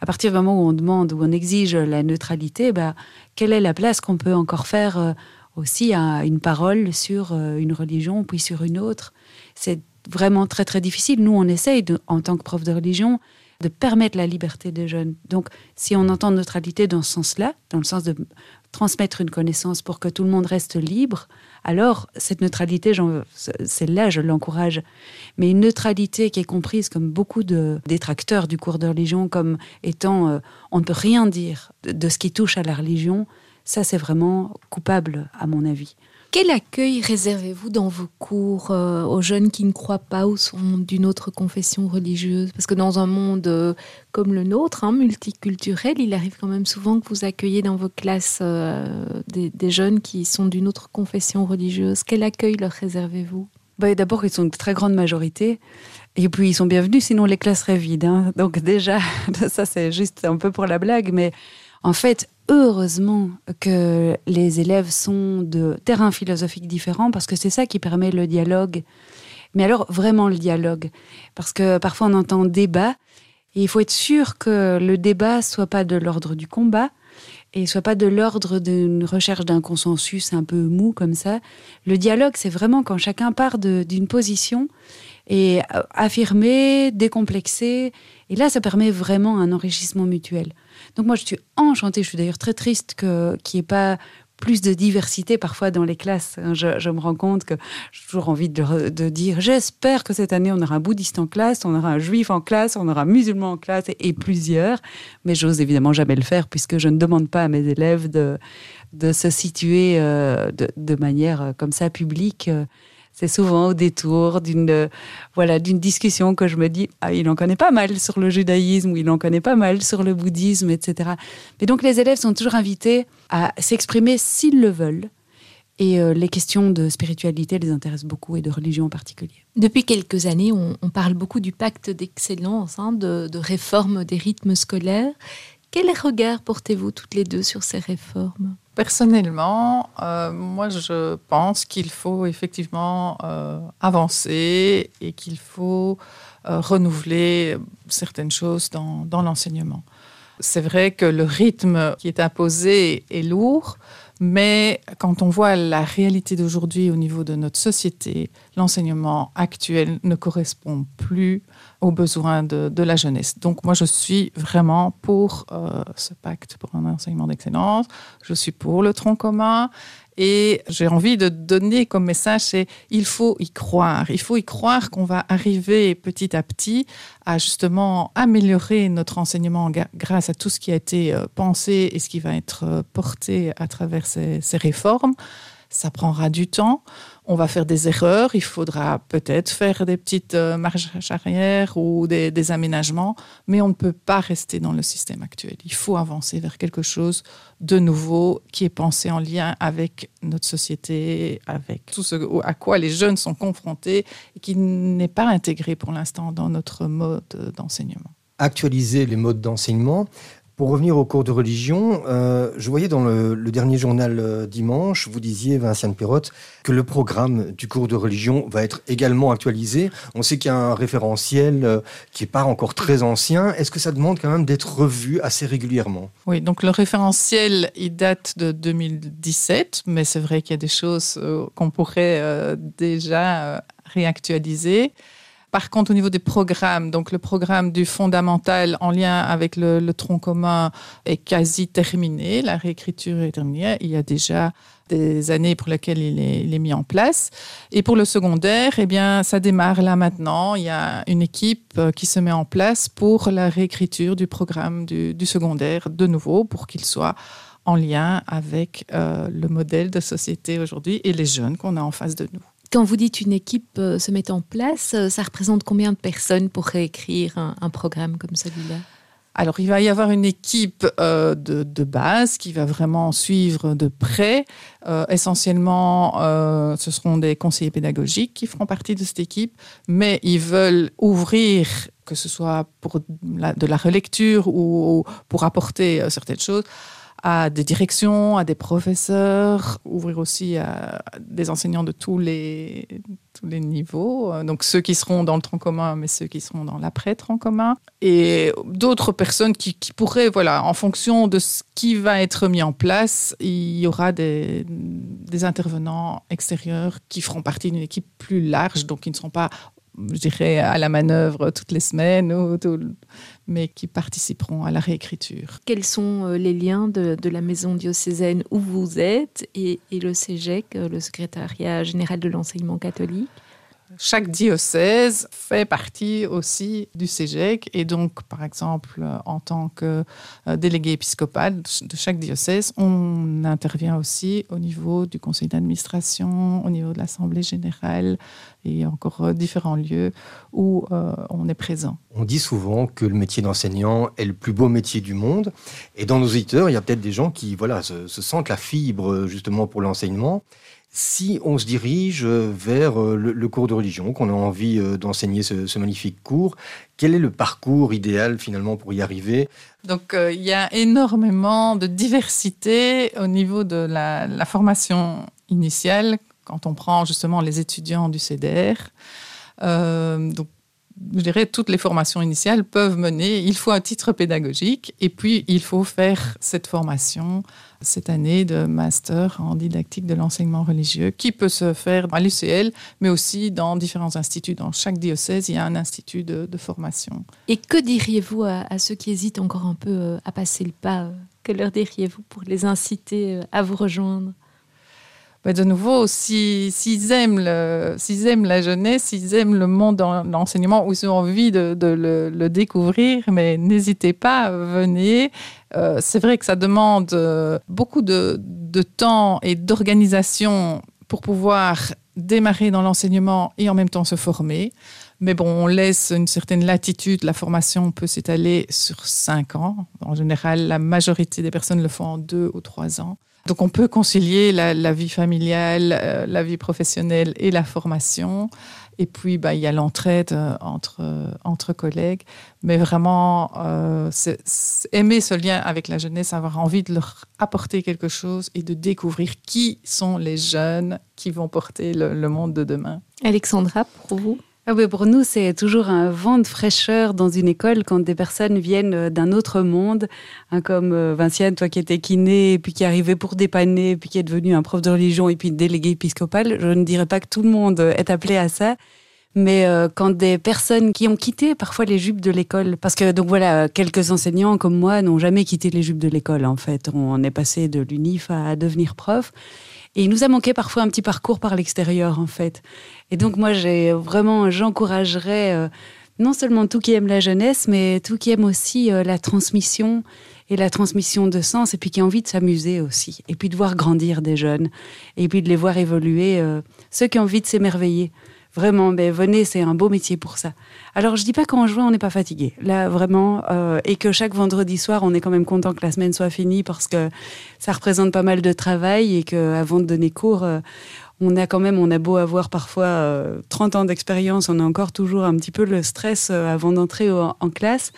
À partir du moment où on demande, où on exige la neutralité, bah, quelle est la place qu'on peut encore faire euh, aussi à une parole sur euh, une religion, puis sur une autre? C'est vraiment très très difficile. Nous, on essaye, en tant que prof de religion, de permettre la liberté des jeunes. Donc, si on entend neutralité dans ce sens-là, dans le sens de transmettre une connaissance pour que tout le monde reste libre, alors cette neutralité, celle-là, je l'encourage. Mais une neutralité qui est comprise comme beaucoup de détracteurs du cours de religion comme étant euh, on ne peut rien dire de ce qui touche à la religion, ça c'est vraiment coupable à mon avis. Quel accueil réservez-vous dans vos cours euh, aux jeunes qui ne croient pas ou sont d'une autre confession religieuse? Parce que dans un monde euh, comme le nôtre, hein, multiculturel, il arrive quand même souvent que vous accueillez dans vos classes euh, des, jeunes qui sont d'une autre confession religieuse. Quel accueil leur réservez-vous? Bah, D'abord, ils sont une très grande majorité. Et puis, ils sont bienvenus, sinon les classes seraient vides. hein. Donc déjà, [laughs] ça c'est juste un peu pour la blague. Mais en fait, heureusement que les élèves sont de terrains philosophiques différents, parce que c'est ça qui permet le dialogue. Mais alors, vraiment le dialogue. Parce que parfois, on entend débat. Et il faut être sûr que le débat soit pas de l'ordre du combat, et soit pas de l'ordre d'une recherche d'un consensus un peu mou comme ça. Le dialogue, c'est vraiment quand chacun part d'une position et euh, affirmer, décomplexer. Et là, ça permet vraiment un enrichissement mutuel. Donc moi, je suis enchantée. Je suis d'ailleurs très triste qu'il n'y ait pas plus de diversité parfois dans les classes. Je, me rends compte que j'ai toujours envie de, dire j'espère que cette année on aura un bouddhiste en classe, on aura un juif en classe, on aura un musulman en classe et, plusieurs. Mais j'ose évidemment jamais le faire puisque je ne demande pas à mes élèves de, se situer euh, de, de, manière euh, comme ça publique. Euh, c'est souvent au détour d'une voilà d'une discussion que je me dis ah, il en connaît pas mal sur le judaïsme ou il en connaît pas mal sur le bouddhisme, etc. Mais donc les élèves sont toujours invités à s'exprimer s'ils le veulent. Et euh, les questions de spiritualité les intéressent beaucoup et de religion en particulier. Depuis quelques années, on, parle beaucoup du pacte d'excellence, hein, de, de réforme des rythmes scolaires. Quel regard portez-vous toutes les deux sur ces réformes? Personnellement, euh, moi je pense qu'il faut effectivement euh, avancer et qu'il faut euh, renouveler certaines choses dans, dans l'enseignement. C'est vrai que le rythme qui est imposé est lourd, mais quand on voit la réalité d'aujourd'hui au niveau de notre société, l'enseignement actuel ne correspond plus aux besoins de, la jeunesse. Donc moi, je suis vraiment pour euh, ce pacte pour un enseignement d'excellence. Je suis pour le tronc commun et j'ai envie de donner comme message, c'est il faut y croire. Il faut y croire qu'on va arriver petit à petit à justement améliorer notre enseignement grâce à tout ce qui a été euh, pensé et ce qui va être euh, porté à travers ces, ces réformes. Ça prendra du temps on va faire des erreurs, il faudra peut-être faire des petites euh, marches arrière ou des, aménagements, mais on ne peut pas rester dans le système actuel. Il faut avancer vers quelque chose de nouveau qui est pensé en lien avec notre société, avec tout ce à quoi les jeunes sont confrontés et qui n'est pas intégré pour l'instant dans notre mode d'enseignement. Actualiser les modes d'enseignement, pour revenir au cours de religion, euh, je voyais dans le, dernier journal euh, dimanche, vous disiez, Vinciane Perrotte, que le programme du cours de religion va être également actualisé. On sait qu'il y a un référentiel euh, qui n'est pas encore très ancien. Est-ce que ça demande quand même d'être revu assez régulièrement? Oui, donc le référentiel, il date de 2017, mais c'est vrai qu'il y a des choses qu'on pourrait déjà réactualiser. Par contre, au niveau des programmes, donc le programme du fondamental en lien avec le, tronc commun est quasi terminé. La réécriture est terminée. Il y a déjà des années pour lesquelles il est, mis en place. Et pour le secondaire, eh bien, ça démarre là maintenant. Il y a une équipe euh, qui se met en place pour la réécriture du programme du, secondaire de nouveau pour qu'il soit en lien avec euh, le modèle de société aujourd'hui et les jeunes qu'on a en face de nous. Quand vous dites une équipe euh, se met en place, euh, ça représente combien de personnes pour réécrire un, programme comme celui-là? Alors, il va y avoir une équipe euh, de, base qui va vraiment suivre de près. essentiellement, ce seront des conseillers pédagogiques qui feront partie de cette équipe, mais ils veulent ouvrir, que ce soit pour de la relecture ou pour apporter certaines choses, à des directions, à des professeurs, ouvrir aussi à des enseignants de tous les, tous les niveaux. Donc ceux qui seront dans le tronc commun, mais ceux qui seront dans l'après-tronc commun. Et d'autres personnes qui, pourraient, voilà, en fonction de ce qui va être mis en place, il y aura des, des intervenants extérieurs qui feront partie d'une équipe plus large, donc qui ne seront pas je dirais, à la manœuvre toutes les semaines, mais qui participeront à la réécriture. Quels sont euh, les liens de, la maison diocésaine où vous êtes et, et le CEGEC, euh, le secrétariat général de l'enseignement catholique? Chaque diocèse fait partie aussi du CEGEC et donc, par exemple, en tant que euh, délégué épiscopal de chaque diocèse, on intervient aussi au niveau du conseil d'administration, au niveau de l'Assemblée générale et encore euh, différents lieux où euh, on est présent. On dit souvent que le métier d'enseignant est le plus beau métier du monde et dans nos auditeurs, il y a peut-être des gens qui voilà, se sentent la fibre justement pour l'enseignement si on se dirige vers euh, le, cours de religion, qu'on a envie euh, d'enseigner ce, magnifique cours, quel est le parcours idéal finalement pour y arriver? Donc euh, il y a énormément de diversité au niveau de la, formation initiale quand on prend justement les étudiants du CDR. donc je dirais, toutes les formations initiales peuvent mener. Il faut un titre pédagogique et puis il faut faire cette formation cette année de master en didactique de l'enseignement religieux qui peut se faire à l'UCL, mais aussi dans différents instituts. Dans chaque diocèse, il y a un institut de, formation. Et que diriez-vous à, ceux qui hésitent encore un peu euh, à passer le pas euh, Que leur diriez-vous pour les inciter euh, à vous rejoindre? Bah, de nouveau, s'ils aiment, la jeunesse, s'ils aiment le monde de l'enseignement ou s'ils ont envie de, le, découvrir, mais n'hésitez pas, venez. Euh, c'est vrai que ça demande euh, beaucoup de, temps et d'organisation pour pouvoir démarrer dans l'enseignement et en même temps se former. Mais bon, on laisse une certaine latitude. La formation peut s'étaler sur cinq ans. En général, la majorité des personnes le font en deux ou trois ans. Donc on peut concilier la, vie familiale, euh, la vie professionnelle et la formation. Et puis, bah, il y a l'entraide euh, entre, euh, entre collègues. Mais vraiment, aimer ce lien avec la jeunesse, avoir envie de leur apporter quelque chose et de découvrir qui sont les jeunes qui vont porter le monde de demain. Alexandra, pour vous? Ah pour nous, c'est toujours un vent de fraîcheur dans une école quand des personnes viennent euh, d'un autre monde, hein, comme euh, Vinciane, toi qui étais kiné, puis qui arrivait pour dépanner, puis qui est devenu un prof de religion, et puis délégué épiscopal. Je ne dirais pas que tout le monde est appelé à ça. Mais euh, quand des personnes qui ont quitté parfois les jupes de l'école, parce que donc voilà, quelques enseignants comme moi n'ont jamais quitté les jupes de l'école en fait. On est passé de l'UNIF à devenir prof. Et il nous a manqué parfois un petit parcours par l'extérieur, en fait. Et donc, moi, j'ai vraiment, j'encouragerais euh, non seulement tout qui aime la jeunesse, mais tout qui aime aussi euh, la transmission et la transmission de sens, et puis qui a envie de s'amuser aussi, et puis de voir grandir des jeunes, et puis de les voir évoluer, euh, ceux qui ont envie de s'émerveiller. Vraiment, ben, venez, c'est un beau métier pour ça. Alors, je dis pas qu'en juin, on n'est pas fatigué. Là, vraiment, euh, et que chaque vendredi soir, on est quand même content que la semaine soit finie parce que ça représente pas mal de travail et qu'avant de donner cours, euh, on a quand même, on a beau avoir parfois 30 euh, ans d'expérience, on a encore toujours un petit peu le stress avant d'entrer en, classe.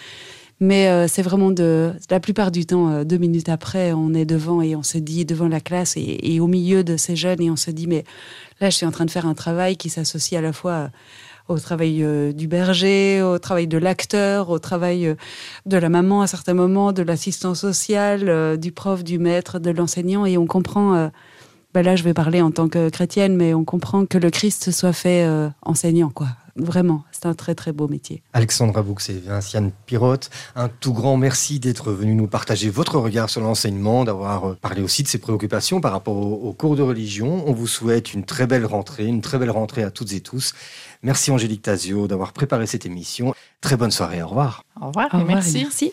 Mais c'est vraiment de, la plupart du temps, deux minutes après, on est devant et on se dit, devant la classe et, au milieu de ces jeunes, et on se dit, mais là, je suis en train de faire un travail qui s'associe à la fois au travail euh, du berger, au travail de l'acteur, au travail euh, de la maman à certains moments, de l'assistant social, euh, du prof, du maître, de l'enseignant. Et on comprend, ben là je vais parler en tant que chrétienne, mais on comprend que le Christ soit fait enseignant, quoi. Vraiment, c'est un très très beau métier. Alexandra Boux et Vinciane Pirotte, un tout grand merci d'être venu nous partager votre regard sur l'enseignement, d'avoir parlé aussi de ses préoccupations par rapport aux cours de religion. On vous souhaite une très belle rentrée, une très belle rentrée à toutes et tous. Merci Angélique Tazio d'avoir préparé cette émission. Très bonne soirée, au revoir. Au revoir, et merci.